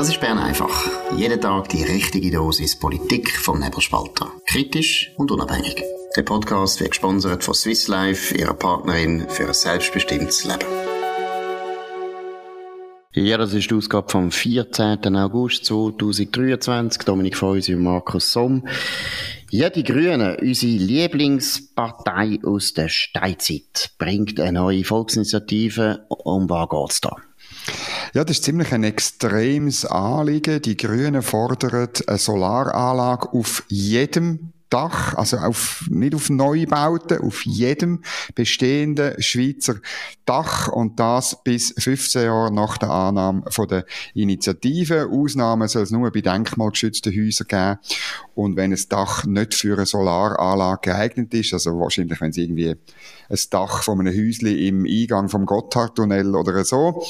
Das ist Bern einfach. Jeden Tag die richtige Dosis Politik vom Nebelspalter. Kritisch und unabhängig. Der Podcast wird gesponsert von Swiss Life, ihrer Partnerin für ein selbstbestimmtes Leben. Ja, das ist die Ausgabe vom 14. August 2023. Dominik Feusi und Markus Somm. Ja, die Grünen, unsere Lieblingspartei aus der Steinzeit, bringt eine neue Volksinitiative. Um was geht's da? Ja, das ist ziemlich ein extremes Anliegen. Die Grünen fordern eine Solaranlage auf jedem Dach, also auf, nicht auf Neubauten, auf jedem bestehenden Schweizer Dach und das bis 15 Jahre nach der Annahme von der Initiative. Ausnahmen soll es nur bei denkmalgeschützten Häusern geben und wenn ein Dach nicht für eine Solaranlage geeignet ist, also wahrscheinlich, wenn es irgendwie ein Dach von einem Häuschen im Eingang vom Gotthardtunnel oder so,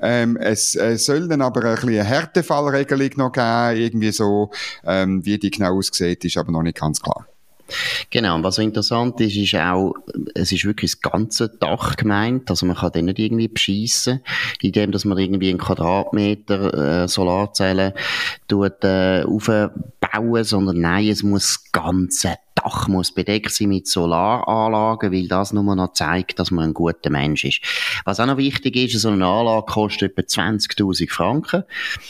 ähm, es äh, soll dann aber ein bisschen eine Härtefallregelung noch geben, irgendwie so, ähm, wie die genau aussieht, ist aber noch nicht ganz klar. Genau, und was interessant ist, ist auch, es ist wirklich das ganze Dach gemeint, also man kann den nicht irgendwie beschiessen, indem dass man irgendwie einen Quadratmeter äh, Solarzellen äh, aufbauen, sondern nein, es muss das ganze Dach muss bedeckt sein mit Solaranlagen, weil das nur noch zeigt, dass man ein guter Mensch ist. Was auch noch wichtig ist, so eine Anlage kostet etwa 20.000 Franken.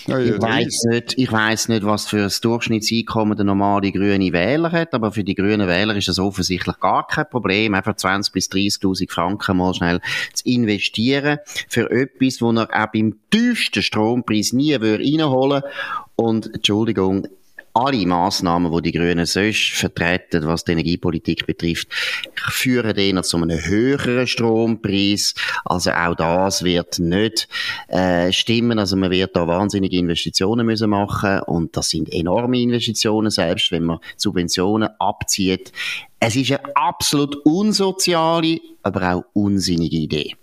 Ja, ja, ich weiß nicht, ich weiss nicht, was für ein Durchschnittseinkommen der normale grüne Wähler hat, aber für die grünen Wähler ist das offensichtlich gar kein Problem, einfach 20.000 bis 30.000 Franken mal schnell zu investieren für etwas, wo er auch beim tiefsten Strompreis nie reinholen würde. Und, Entschuldigung, alle Massnahmen, die die Grünen sonst vertreten, was die Energiepolitik betrifft, führen eher zu einem höheren Strompreis. Also auch das wird nicht äh, stimmen. Also man wird da wahnsinnige Investitionen müssen machen und das sind enorme Investitionen, selbst wenn man Subventionen abzieht. Es ist eine absolut unsoziale, aber auch unsinnige Idee.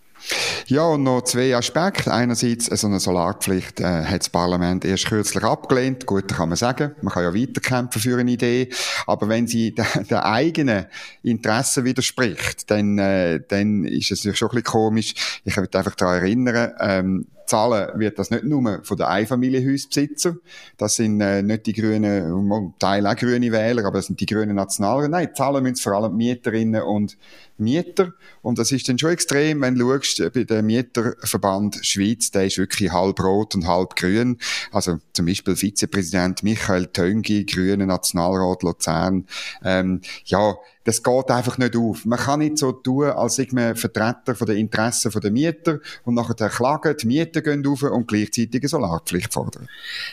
Ja, und noch zwei Aspekte. Einerseits, so eine Solarpflicht äh, hat das Parlament erst kürzlich abgelehnt. Gut, kann man sagen, man kann ja weiterkämpfen für eine Idee. Aber wenn sie den eigenen Interessen widerspricht, dann, äh, dann ist es natürlich schon ein bisschen komisch. Ich möchte einfach daran erinnern, ähm, zahlen wird das nicht nur von den Einfamilienhausbesitzern. Das sind äh, nicht die grünen, Teil auch grüne Wähler, aber das sind die grünen Nationalen. Nein, zahlen müssen vor allem Mieterinnen und Mieter. Und das ist dann schon extrem, wenn du schaust, äh, bei dem Mieterverband Schweiz, der ist wirklich halb rot und halb grün. Also zum Beispiel Vizepräsident Michael Töngi, grüner Nationalrat Luzern. Ähm, ja, das geht einfach nicht auf. Man kann nicht so tun, als sei man Vertreter den Interessen der Mieter und nachher klagen, die Mieter gehen auf und gleichzeitig eine Solarpflicht fordern.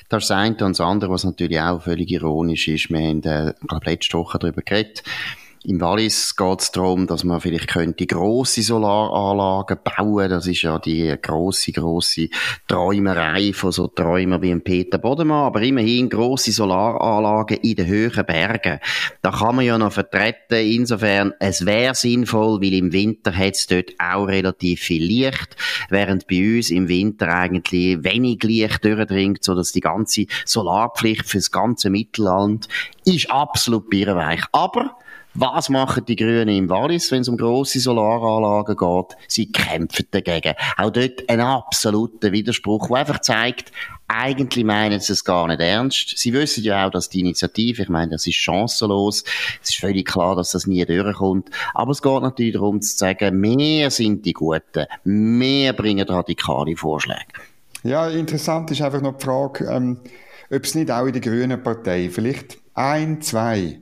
Das ist eine und das andere, was natürlich auch völlig ironisch ist. Wir haben, äh, glaube letzte Woche darüber geredet. Im Wallis geht es darum, dass man vielleicht könnte grosse Solaranlagen bauen. Das ist ja die grosse, grosse Träumerei von so Träumern wie Peter Bodemann. Aber immerhin grosse Solaranlagen in den höheren Bergen. Da kann man ja noch vertreten. Insofern, es wäre sinnvoll, weil im Winter hat es dort auch relativ viel Licht, während bei uns im Winter eigentlich wenig Licht durchdringt, sodass die ganze Solarpflicht für das ganze Mittelland ist absolut birrenweich. Aber was machen die Grünen im Wallis, wenn es um grosse Solaranlagen geht? Sie kämpfen dagegen. Auch dort ein absoluter Widerspruch, der einfach zeigt, eigentlich meinen sie es gar nicht ernst. Sie wissen ja auch, dass die Initiative, ich meine, das ist chancenlos. Es ist völlig klar, dass das nie durchkommt. Aber es geht natürlich darum zu sagen, mehr sind die Guten. Mehr bringen radikale Vorschläge. Ja, interessant ist einfach noch die Frage, ähm, ob es nicht auch in der Grünen Partei vielleicht ein, zwei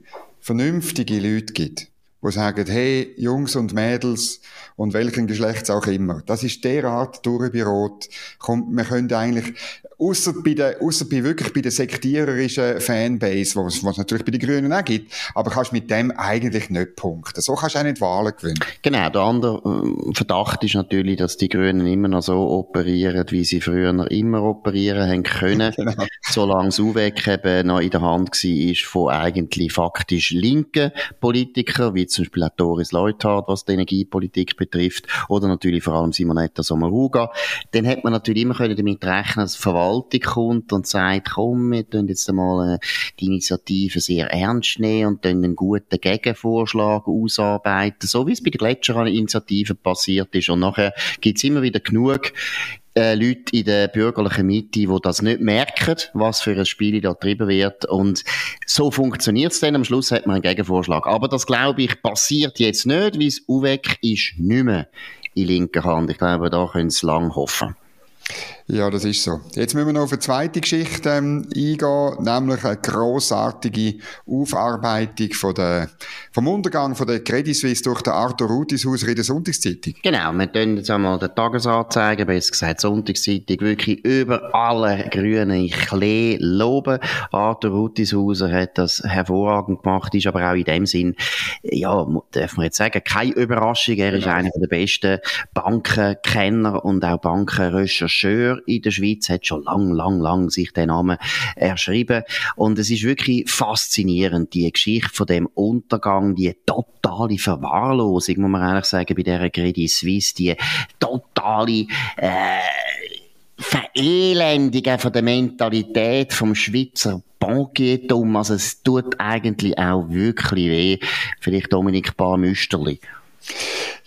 vernünftige Leute gibt, die sagen, hey, Jungs und Mädels und welchen Geschlechts auch immer, das ist derart durchbürot, kommt, wir können eigentlich Außer bei der, außer bei wirklich bei der sektiererischen Fanbase, was es natürlich bei den Grünen auch gibt. Aber kannst mit dem eigentlich nicht punkten. So kannst du auch nicht Wahlen gewinnen. Genau. Der andere äh, Verdacht ist natürlich, dass die Grünen immer noch so operieren, wie sie früher immer operieren haben können. genau. Solange das UWEC eben noch in der Hand war von eigentlich faktisch linken Politikern, wie zum Beispiel auch Doris Leuthard, was die Energiepolitik betrifft, oder natürlich vor allem Simonetta Sommaruga. Dann hat man natürlich immer damit rechnen, dass Verwaltung kommt und sagt, komm, wir tun jetzt einmal äh, die Initiative sehr ernst nehmen und dann einen guten Gegenvorschlag ausarbeiten, so wie es bei der Gletscherinitiative passiert ist. Und nachher gibt's immer wieder genug äh, Leute in der bürgerlichen Mitte, die das nicht merken, was für ein Spiel da getrieben wird. Und so funktioniert es dann. Am Schluss hat man einen Gegenvorschlag. Aber das, glaube ich, passiert jetzt nicht, weil es UWEC ist nicht mehr in linker Hand. Ich glaube, da können sie lang hoffen. Ja, das ist so. Jetzt müssen wir noch auf eine zweite Geschichte ähm, eingehen, nämlich eine grossartige Aufarbeitung von der, vom Untergang von der Credit Suisse durch den Arthur Rutishauser in der Sonntagszeitung. Genau, wir tun jetzt einmal den Tagesanzeiger, besser gesagt Sonntagszeitung, wirklich über alle grünen Klee loben. Arthur Rutishauser hat das hervorragend gemacht, ist aber auch in dem Sinn, ja, darf man jetzt sagen, keine Überraschung. Er ist genau. einer der besten Bankenkenner und auch Bankenrechercheur in der Schweiz, hat schon lang, lang, lang sich den Namen erschrieben. Und es ist wirklich faszinierend, die Geschichte von dem Untergang, die totale Verwahrlosung, muss man ehrlich sagen, bei dieser Credit Suisse, die totale, äh, Verelendigen von der Mentalität vom Schweizer Bankiertum. Also es tut eigentlich auch wirklich weh. Vielleicht Dominik Paar Müsterli.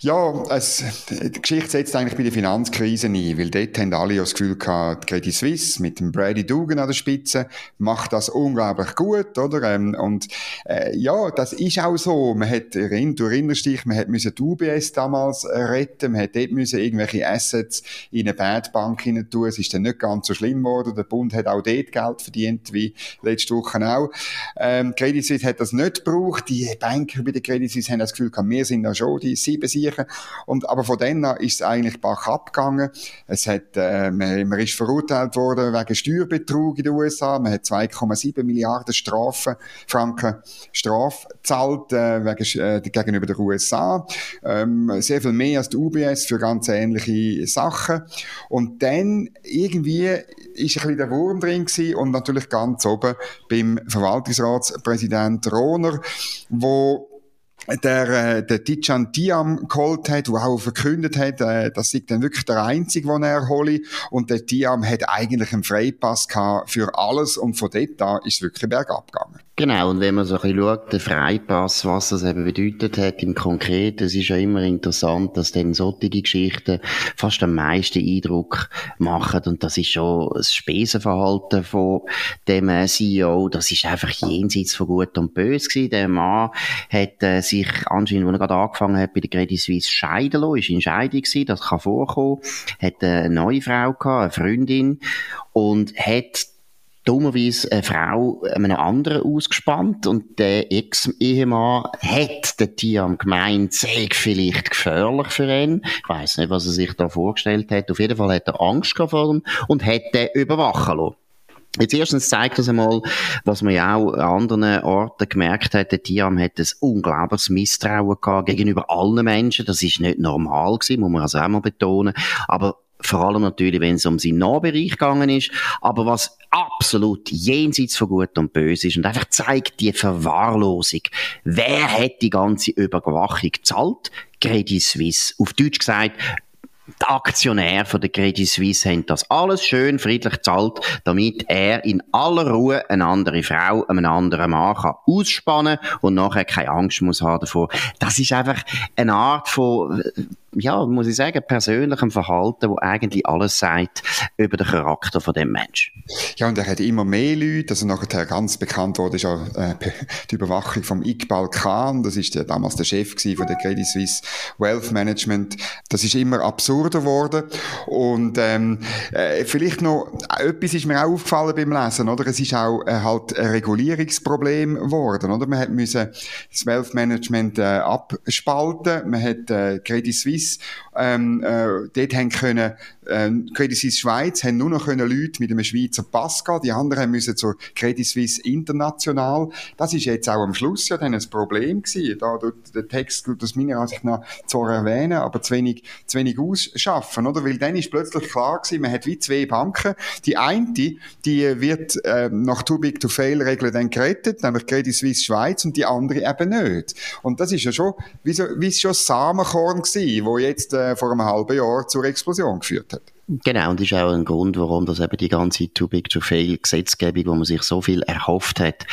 Ja, es, die Geschichte setzt eigentlich bei der Finanzkrise ein, weil dort haben alle das Gefühl gehabt, Credit Suisse mit dem Brady Dugan an der Spitze macht das unglaublich gut, oder? Ähm, und äh, ja, das ist auch so. Man hat, du erinnerst dich, man hat die UBS damals retten, man hat dort müssen irgendwelche Assets in eine Bad Bank hinein tun. Es ist dann nicht ganz so schlimm geworden. Der Bund hat auch dort Geld verdient, wie letzte Woche auch. Ähm, Credit Suisse hat das nicht gebraucht. Die Banker bei der Credit Suisse haben das Gefühl gehabt, wir sind da schon die sieben sicher. Und, aber von dann an ist es eigentlich bach abgegangen. Es hat, äh, man, man ist verurteilt worden wegen Steuerbetrug in den USA. Man hat 2,7 Milliarden Strafen, Franken Strafe zahlt äh, wegen, äh, gegenüber den USA. Ähm, sehr viel mehr als die UBS für ganz ähnliche Sachen. Und dann irgendwie ist ein bisschen der Wurm drin gewesen und natürlich ganz oben beim Verwaltungsratspräsident Rohner, wo der, äh, der Tijan Tiam geholt hat, der auch verkündet hat, äh, das sei dann wirklich der einzige, den er hole. Und der Tiam hat eigentlich einen Freipass gehabt für alles und von dort an ist es wirklich bergab gegangen. Genau, und wenn man so ein bisschen schaut, der Freipass, was das eben bedeutet hat im Konkreten, es ist ja immer interessant, dass dann solche Geschichten fast am meisten Eindruck machen. Und das ist schon das Spesenverhalten von dem äh, CEO, das ist einfach jenseits von Gut und Böse gewesen. Der Mann hat äh, sich anscheinend, als er gerade angefangen hat, bei der Credit Suisse scheiden lassen, ist in Scheidung gewesen, das kann vorkommen, hat eine neue Frau gehabt, eine Freundin. Und hat dummerweise eine Frau einem anderen ausgespannt und der Ex-Ehemann hat den Tiam gemeint, sei vielleicht gefährlich für ihn. Ich weiss nicht, was er sich da vorgestellt hat. Auf jeden Fall hat er Angst vor ihm und hat den überwachen lassen. Jetzt erstens zeigt das einmal, was man ja auch an anderen Orten gemerkt hat, der Tiam hat ein unglaubliches Misstrauen gehabt gegenüber allen Menschen. Das ist nicht normal gewesen, muss man also auch mal betonen. Aber vor allem natürlich, wenn es um seinen Nahbereich gegangen ist. Aber was absolut jenseits von Gut und Böse ist und einfach zeigt die Verwahrlosung. Wer hat die ganze Überwachung gezahlt? Credit Suisse. Auf Deutsch gesagt, die Aktionäre von der Credit Suisse haben das alles schön friedlich gezahlt, damit er in aller Ruhe eine andere Frau einem anderen Mann kann ausspannen und nachher keine Angst muss haben davor. Das ist einfach eine Art von ja, muss ich sagen, persönlichem Verhalten, wo eigentlich alles sagt über den Charakter von dem Mensch. Ja, und er hat immer mehr Leute, also nachher ganz bekannt wurde ist ja äh, die Überwachung vom Iqbal Khan, das ist der, damals der Chef von der Credit Suisse Wealth Management. Das ist immer absurder geworden und ähm, äh, vielleicht noch, etwas ist mir auch aufgefallen beim Lesen, oder? Es ist auch äh, halt ein Regulierungsproblem geworden, oder? Man hat müssen das Wealth Management äh, abspalten, man hat äh, Credit Suisse Suisse ähm, äh, dort haben können, äh, Credit Suisse Schweiz haben nur noch können Leute mit einem Schweizer Pass gehen, die anderen müssen zur Credit Suisse international. Das ist jetzt auch am Schluss ja dann ein Problem gewesen. Da der Text tut das meiner Ansicht nach zwar erwähnen, aber zu wenig, zu wenig ausschaffen, oder? Weil dann ist plötzlich klar gewesen, man hat wie zwei Banken. Die eine, die wird äh, nach Too Big to Fail Regeln dann gerettet, nämlich Credit Suisse Schweiz und die andere eben nicht. Und das ist ja schon, wie, so, wie schon Samenkorn gewesen, wo jetzt äh, vor einem halben Jahr zur Explosion geführt hat. Genau, und das ist auch ein Grund, warum das eben die ganze Too Big to Fail Gesetzgebung, wo man sich so viel erhofft hat,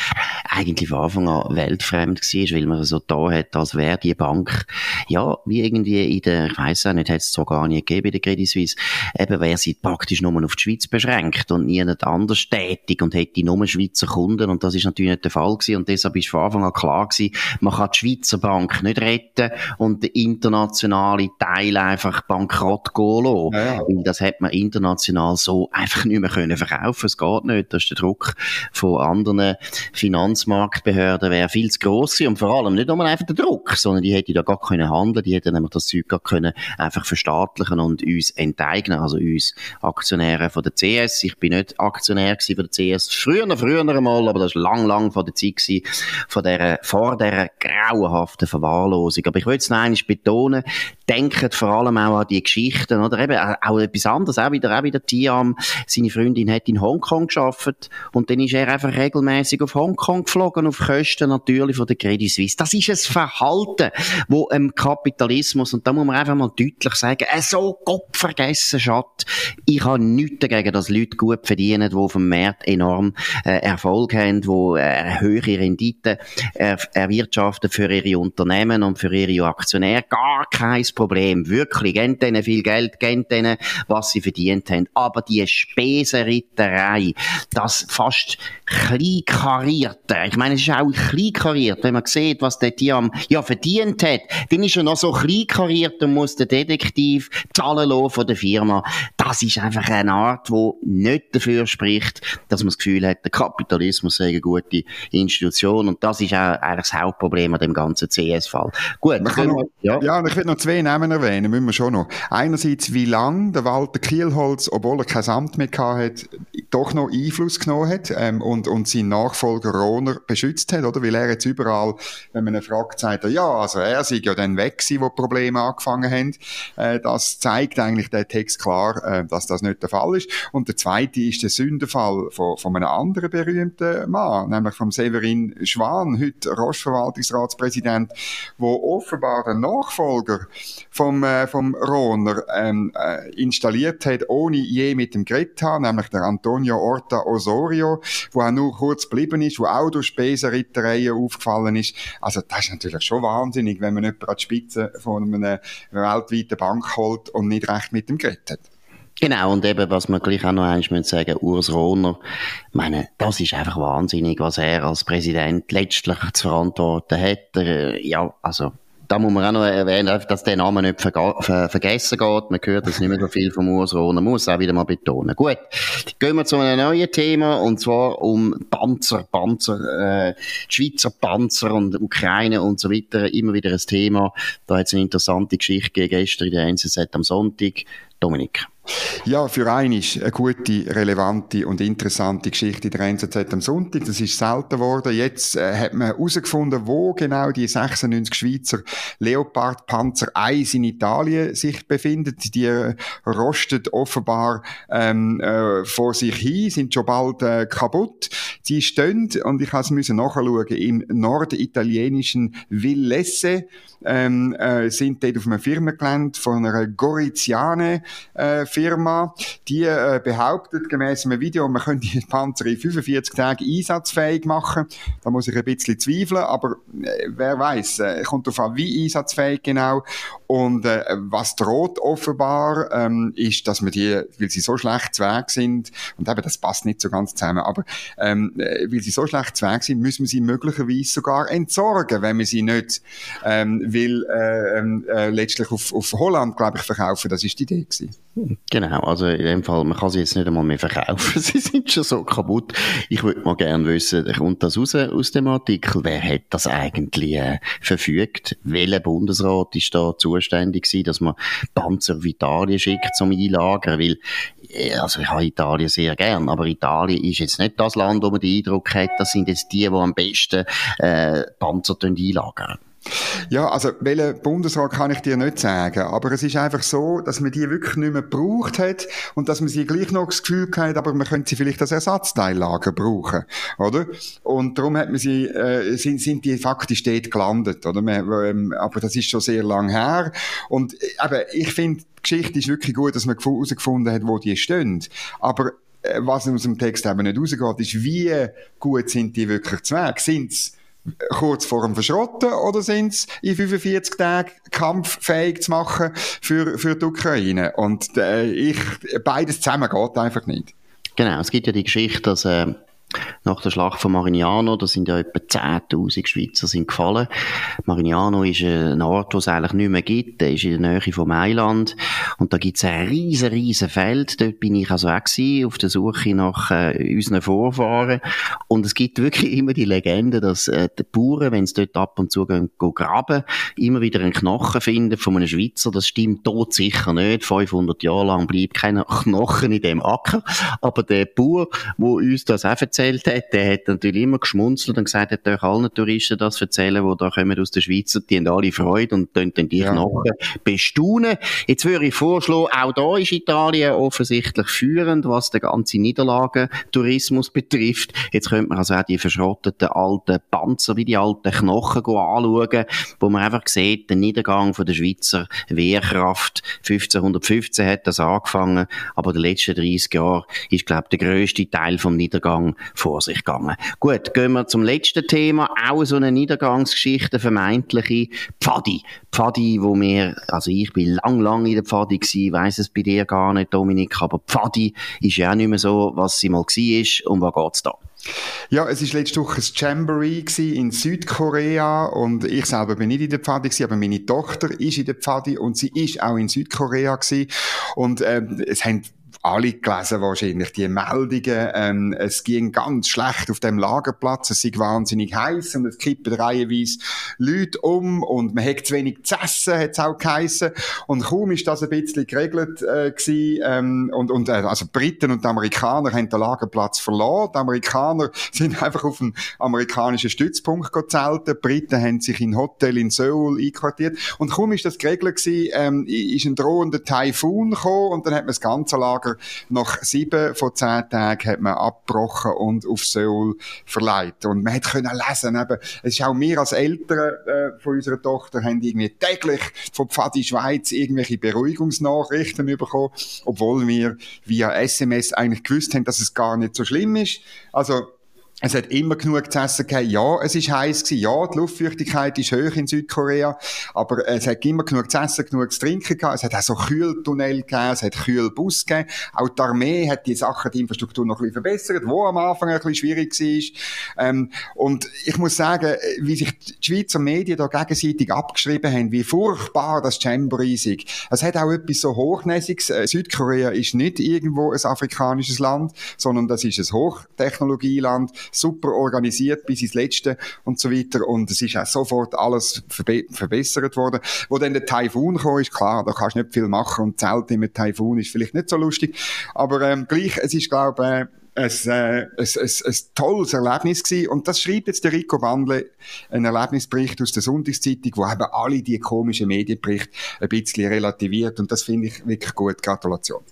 eigentlich von Anfang an weltfremd war, weil man so da hat, als wäre die Bank, ja, wie irgendwie in der, ich weiss auch nicht, hat es so gar nicht gegeben in der Credit Suisse, eben wäre sie praktisch nur auf die Schweiz beschränkt und nie nicht anders tätig und hätte nur Schweizer Kunden und das ist natürlich nicht der Fall gewesen und deshalb ist von Anfang an klar gewesen, man kann die Schweizer Bank nicht retten und der internationale Teil einfach bankrott gehen lassen. Ja, ja. Weil das hat man international so einfach nicht mehr können verkaufen. Es geht nicht. Das ist der Druck von anderen Finanzmarktbehörden wäre viel zu gross und vor allem nicht nur einfach der Druck, sondern die hätten da gar können handeln, die hätten nämlich das Zeug gar können einfach verstaatlichen und uns enteignen, also uns Aktionäre von der CS. Ich bin nicht Aktionär von der CS. Früher, früher einmal, aber das war lang, lang vor der Zeit gewesen, von der, vor der grauenhaften Verwahrlosung. Aber ich will es noch einmal betonen, denkt vor allem auch an die Geschichten, oder eben auch etwas anderes, auch wieder, auch wieder Tiam, seine Freundin hat in Hongkong geschafft und dann ist er einfach regelmäßig auf Hongkong geflogen, auf Kosten natürlich von der Credit Suisse. Das ist ein Verhalten, wo im Kapitalismus, und da muss man einfach mal deutlich sagen, äh, so Gott vergessen hat. Ich habe nichts dagegen, dass Leute gut verdienen, die auf dem Markt enorm äh, Erfolg haben, die äh, höhere Renditen äh, erwirtschaften für ihre Unternehmen und für ihre Aktionäre. Gar kein Problem. Wirklich. Gebt denen viel Geld, gebt denen, was sie verdient haben. Aber die Spesenritterei, das fast kleinkarierte, ich meine, es ist auch kleinkariert, wenn man sieht, was der Tiam ja verdient hat, dann ist er noch so kleinkariert und muss der Detektiv zahlen lassen von der Firma. Das ist einfach eine Art, die nicht dafür spricht, dass man das Gefühl hat, der Kapitalismus sei eine gute Institution und das ist auch eigentlich das Hauptproblem an dem ganzen CS-Fall. Gut, noch, ja. ja, und ich will noch zwei Namen erwähnen, müssen wir schon noch. Einerseits, wie lange der Walter Kielholz, obwohl er kein Amt mehr hat, doch noch Einfluss genommen hat ähm, und, und seinen Nachfolger Rohner beschützt hat, oder? Weil er jetzt überall, wenn man ihn fragt, sagt er, ja, also er sei ja dann weg gewesen, wo die Probleme angefangen haben. Äh, das zeigt eigentlich der Text klar, äh, dass das nicht der Fall ist. Und der zweite ist der Sündenfall von, von einem anderen berühmten Mann, nämlich vom Severin Schwan, heute Roche-Verwaltungsratspräsident, wo offenbar der Nachfolger vom, äh, vom Rohner ähm, äh, installiert hat, ohne je mit dem geredet haben, nämlich der Antonio Orta Osorio, wo auch nur kurz geblieben ist, wo auch durch Spesenrittereien aufgefallen ist. Also das ist natürlich schon wahnsinnig, wenn man jemanden an die Spitze von einer weltweiten Bank holt und nicht recht mit dem geredet hat. Genau, und eben, was man gleich auch noch eins sagen, Urs Rohner, ich meine, das ist einfach wahnsinnig, was er als Präsident letztlich zu verantworten hat. Er, ja, also, da muss man auch noch erwähnen, dass der Name nicht ver ver vergessen geht. Man hört das nicht mehr so viel vom Urs Rohner, muss auch wieder mal betonen. Gut, gehen wir zu einem neuen Thema, und zwar um Panzer, Panzer, äh, Schweizer Panzer und Ukraine und so weiter. Immer wieder ein Thema. Da hat es eine interessante Geschichte gegeben, gestern in der NZZ am Sonntag. Dominik. Ja, für einen ist eine gute, relevante und interessante Geschichte der NZZ am Sonntag. Das ist selten geworden. Jetzt äh, hat man herausgefunden, wo genau die 96 Schweizer Leopard-Panzer 1 in Italien sich befinden. Die äh, rostet offenbar ähm, äh, vor sich hin, sind schon bald äh, kaputt. Sie stehen, und ich musste es nachschauen, im norditalienischen Villesse ähm, äh, sind dort auf einem Firmengelände von einer Goriziane äh, Firma, die äh, behauptet gemäß einem Video, man könnte die Panzer in 45 Tagen einsatzfähig machen. Da muss ich ein bisschen zweifeln, aber äh, wer weiß, äh, kommt darauf an, wie einsatzfähig genau. Und äh, was droht offenbar, ähm, ist, dass man die, weil sie so schlecht Weg sind, und eben das passt nicht so ganz zusammen, aber ähm, äh, weil sie so schlecht Weg sind, müssen wir sie möglicherweise sogar entsorgen, wenn man sie nicht ähm, will äh, ähm, äh, letztlich auf, auf Holland, glaube ich, verkaufen. Das ist die Idee gewesen. Genau, also in dem Fall, man kann sie jetzt nicht einmal mehr verkaufen. sie sind schon so kaputt. Ich würde mal gerne wissen, kommt das raus aus dem Artikel? Wer hat das eigentlich äh, verfügt? Welcher Bundesrat ist da zuständig gewesen, dass man Panzer auf Italien schickt zum Einlagern? Weil äh, also ich habe Italien sehr gern, aber Italien ist jetzt nicht das Land, wo man den Eindruck hat, das sind jetzt die, die am besten äh, Panzer einlagern. Ja, also, welchen Bundesrat kann ich dir nicht sagen. Aber es ist einfach so, dass man die wirklich nicht mehr gebraucht hat und dass man sie gleich noch das Gefühl hat, aber man könnte sie vielleicht als Ersatzteillager brauchen, oder? Und darum hat man sie, äh, sind, sind die faktisch dort gelandet, oder? Man, ähm, aber das ist schon sehr lang her. Und, aber äh, ich finde, die Geschichte ist wirklich gut, dass man herausgefunden hat, wo die stehen. Aber äh, was aus dem Text eben nicht rausgeht, ist, wie gut sind die wirklich zu Weg? Kurz vor dem Verschrotten oder sind es in 45 Tagen kampffähig zu machen für, für die Ukraine? Und äh, ich, beides zusammen geht einfach nicht. Genau, es gibt ja die Geschichte, dass äh, nach der Schlacht von Marignano, da sind ja etwa 10.000 Schweizer sind gefallen. Marignano ist ein Ort, wo es eigentlich nicht mehr gibt. Der ist in der Nähe von Mailand. Und da gibt es ein riesen, riesen Feld. Dort bin ich also auch gewesen, auf der Suche nach äh, unseren Vorfahren. Und es gibt wirklich immer die Legende, dass äh, die Bauern, wenn sie dort ab und zu gehen, gehen graben, immer wieder einen Knochen finden von einem Schweizer. Das stimmt tot sicher nicht. 500 Jahre lang bleibt kein Knochen in dem Acker. Aber der Bauer, der uns das auch erzählt, erzählt hat, der hat natürlich immer geschmunzelt und gesagt, er euch allen Touristen das erzählen, die da kommen aus der Schweiz, die haben alle Freude und dann die ja. Knochen bestaunen. Jetzt würde ich vorschlagen, auch da ist Italien offensichtlich führend, was den ganzen Niederlagentourismus betrifft. Jetzt könnte man also auch die verschrotteten alten Panzer wie die alten Knochen anschauen, wo man einfach sieht, der Niedergang von der Schweizer Wehrkraft 1515 hat das angefangen, aber die letzten 30 Jahre ist, glaube ich, der grösste Teil vom Niedergang vor sich gegangen. Gut, gehen wir zum letzten Thema. Auch so eine Niedergangsgeschichte, vermeintliche Pfadi. Pfadi, wo wir, also ich bin lang, lang in der Pfadi gewesen, weiss es bei dir gar nicht, Dominik, aber Pfadi ist ja auch nicht mehr so, was sie mal war. Um was geht's da? Ja, es ist letzte Woche ein Jamboree in Südkorea und ich selber bin nicht in der Pfadi aber meine Tochter ist in der Pfadi und sie ist auch in Südkorea gewesen und äh, es haben alle gelesen wahrscheinlich, die Meldungen, ähm, es ging ganz schlecht auf dem Lagerplatz, es sei wahnsinnig heiß und es kippen reihenweise Leute um und man hat zu wenig zu essen, hat es auch geheissen. Und kaum ist das ein bisschen geregelt äh, gewesen, ähm, und, und äh, also Briten und Amerikaner haben den Lagerplatz verloren. Die Amerikaner sind einfach auf einen amerikanischen Stützpunkt gezeltet, die Briten haben sich in Hotel in Seoul einquartiert und kaum ist das geregelt gewesen, ähm, ist ein drohender Taifun gekommen und dann hat man das ganze Lager Lager nach sieben von zehn Tagen hat man abgebrochen und auf Seoul verleiht. Und man hat können lesen, eben, es ist auch wir als Eltern äh, von unserer Tochter haben irgendwie täglich von Pfadi Schweiz irgendwelche Beruhigungsnachrichten bekommen, obwohl wir via SMS eigentlich gewusst haben, dass es gar nicht so schlimm ist. Also es hat immer genug zu essen gegeben. Ja, es ist heiß gewesen. Ja, die Luftfeuchtigkeit ist hoch in Südkorea. Aber es hat immer genug zu essen, genug zu trinken gegeben. Es hat auch so Kühltunnel gegeben. Es hat Kühlbus gegeben. Auch die Armee hat die Sachen, die Infrastruktur noch ein bisschen verbessert, wo am Anfang ein bisschen schwierig war. Ähm, und ich muss sagen, wie sich die Schweizer Medien da gegenseitig abgeschrieben haben, wie furchtbar das Jamboree ist. Es hat auch etwas so Hochnäsiges. Äh, Südkorea ist nicht irgendwo ein afrikanisches Land, sondern das ist ein Hochtechnologieland super organisiert bis ins Letzte und so weiter. Und es ist auch sofort alles verbe verbessert worden. Wo dann der Taifun kam, ist klar, da kannst du nicht viel machen und Zelt mit Taifun ist vielleicht nicht so lustig. Aber ähm, gleich, es ist, glaube ich, äh, ein, äh, ein, ein, ein tolles Erlebnis gewesen. Und das schreibt jetzt der Rico Wandle, ein Erlebnisbericht aus der Sonntagszeitung, wo eben alle die komischen Medienberichte ein bisschen relativiert. Und das finde ich wirklich gut. Gratulation.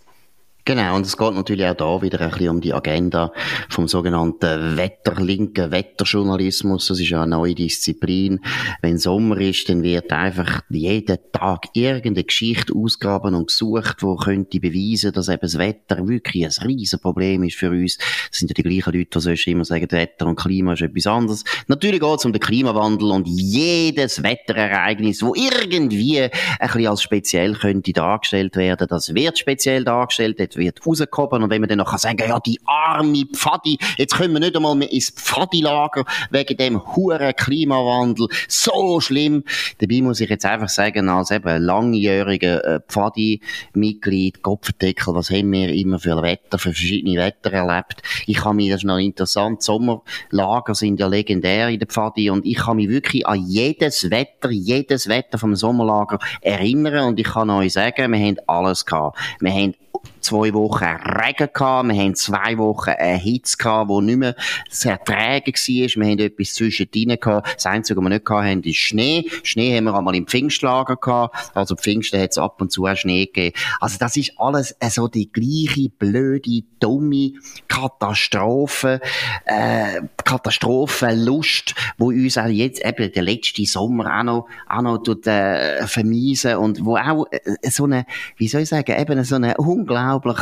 Genau, und es geht natürlich auch da wieder ein bisschen um die Agenda vom sogenannten wetterlinken Wetterjournalismus. Das ist ja eine neue Disziplin. Wenn Sommer ist, dann wird einfach jeden Tag irgendeine Geschichte ausgraben und gesucht, wo könnte beweisen, dass eben das Wetter wirklich ein riesen Problem ist für uns. Das sind ja die gleichen Leute, die sonst immer sagen, Wetter und Klima ist etwas anderes. Natürlich geht es um den Klimawandel und jedes Wetterereignis, wo irgendwie ein bisschen als speziell könnte dargestellt werden, das wird speziell dargestellt wird rausgehoben und wenn man dann noch sagen kann, ja, die arme Pfadi, jetzt können wir nicht einmal mehr ins Pfadi-Lager wegen dem huren Klimawandel, so schlimm. Dabei muss ich jetzt einfach sagen, als eben langjähriger äh, Pfadi-Mitglied, Kopfendeckel, was haben wir immer für Wetter, für verschiedene Wetter erlebt. Ich kann mich, das ist noch interessant, Sommerlager sind ja legendär in der Pfadi und ich kann mich wirklich an jedes Wetter, jedes Wetter vom Sommerlager erinnern und ich kann euch sagen, wir haben alles gehabt. Wir haben zwei Wochen Regen gehabt, wir haben zwei Wochen eine Hitze gehabt, die nicht mehr zu ertragen war, wir haben etwas zwischendrin gehabt, das Einzige, was wir nicht haben, ist Schnee. Schnee haben wir einmal im Pfingstlager gehabt, also Pfingsten hat es ab und zu auch Schnee gegeben. Also das ist alles äh, so die gleiche blöde, dumme Katastrophe, äh, Katastrophenlust, wo uns auch jetzt eben der letzte Sommer auch noch, auch noch tut, äh, vermiesen und wo auch äh, so eine, wie soll ich sagen, eben so eine unglaublich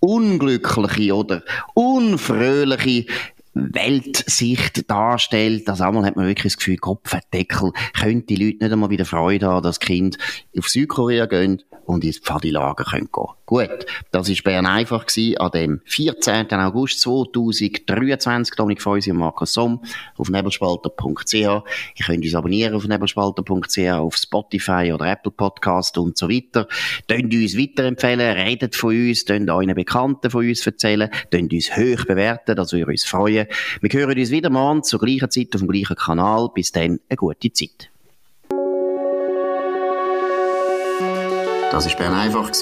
unglückliche oder unfröhliche Weltsicht darstellt. Also einmal hat man wirklich das Gefühl, Kopfendeckel, könnte die Leute nicht einmal wieder Freude haben, dass Kind auf Südkorea gehen und ins Pfadilager können gehen. Gut, das war Bern einfach gewesen, an dem 14. August 2023. Dominik Feusi und Markus Somm auf nebelspalter.ch. Ihr könnt uns abonnieren auf nebelspalter.ch, auf Spotify oder Apple Podcast und so weiter. Könnt uns weiterempfehlen, redet von uns, könnt euren Bekannten von uns erzählen, könnt uns hoch bewerten, das würde uns freuen. Wir hören uns wieder morgen zur gleichen Zeit auf dem gleichen Kanal. Bis dann, eine gute Zeit. Das war Bern einfach,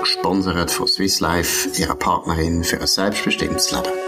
gesponsert von Swiss Life, ihrer Partnerin für ein selbstbestimmtes Leben.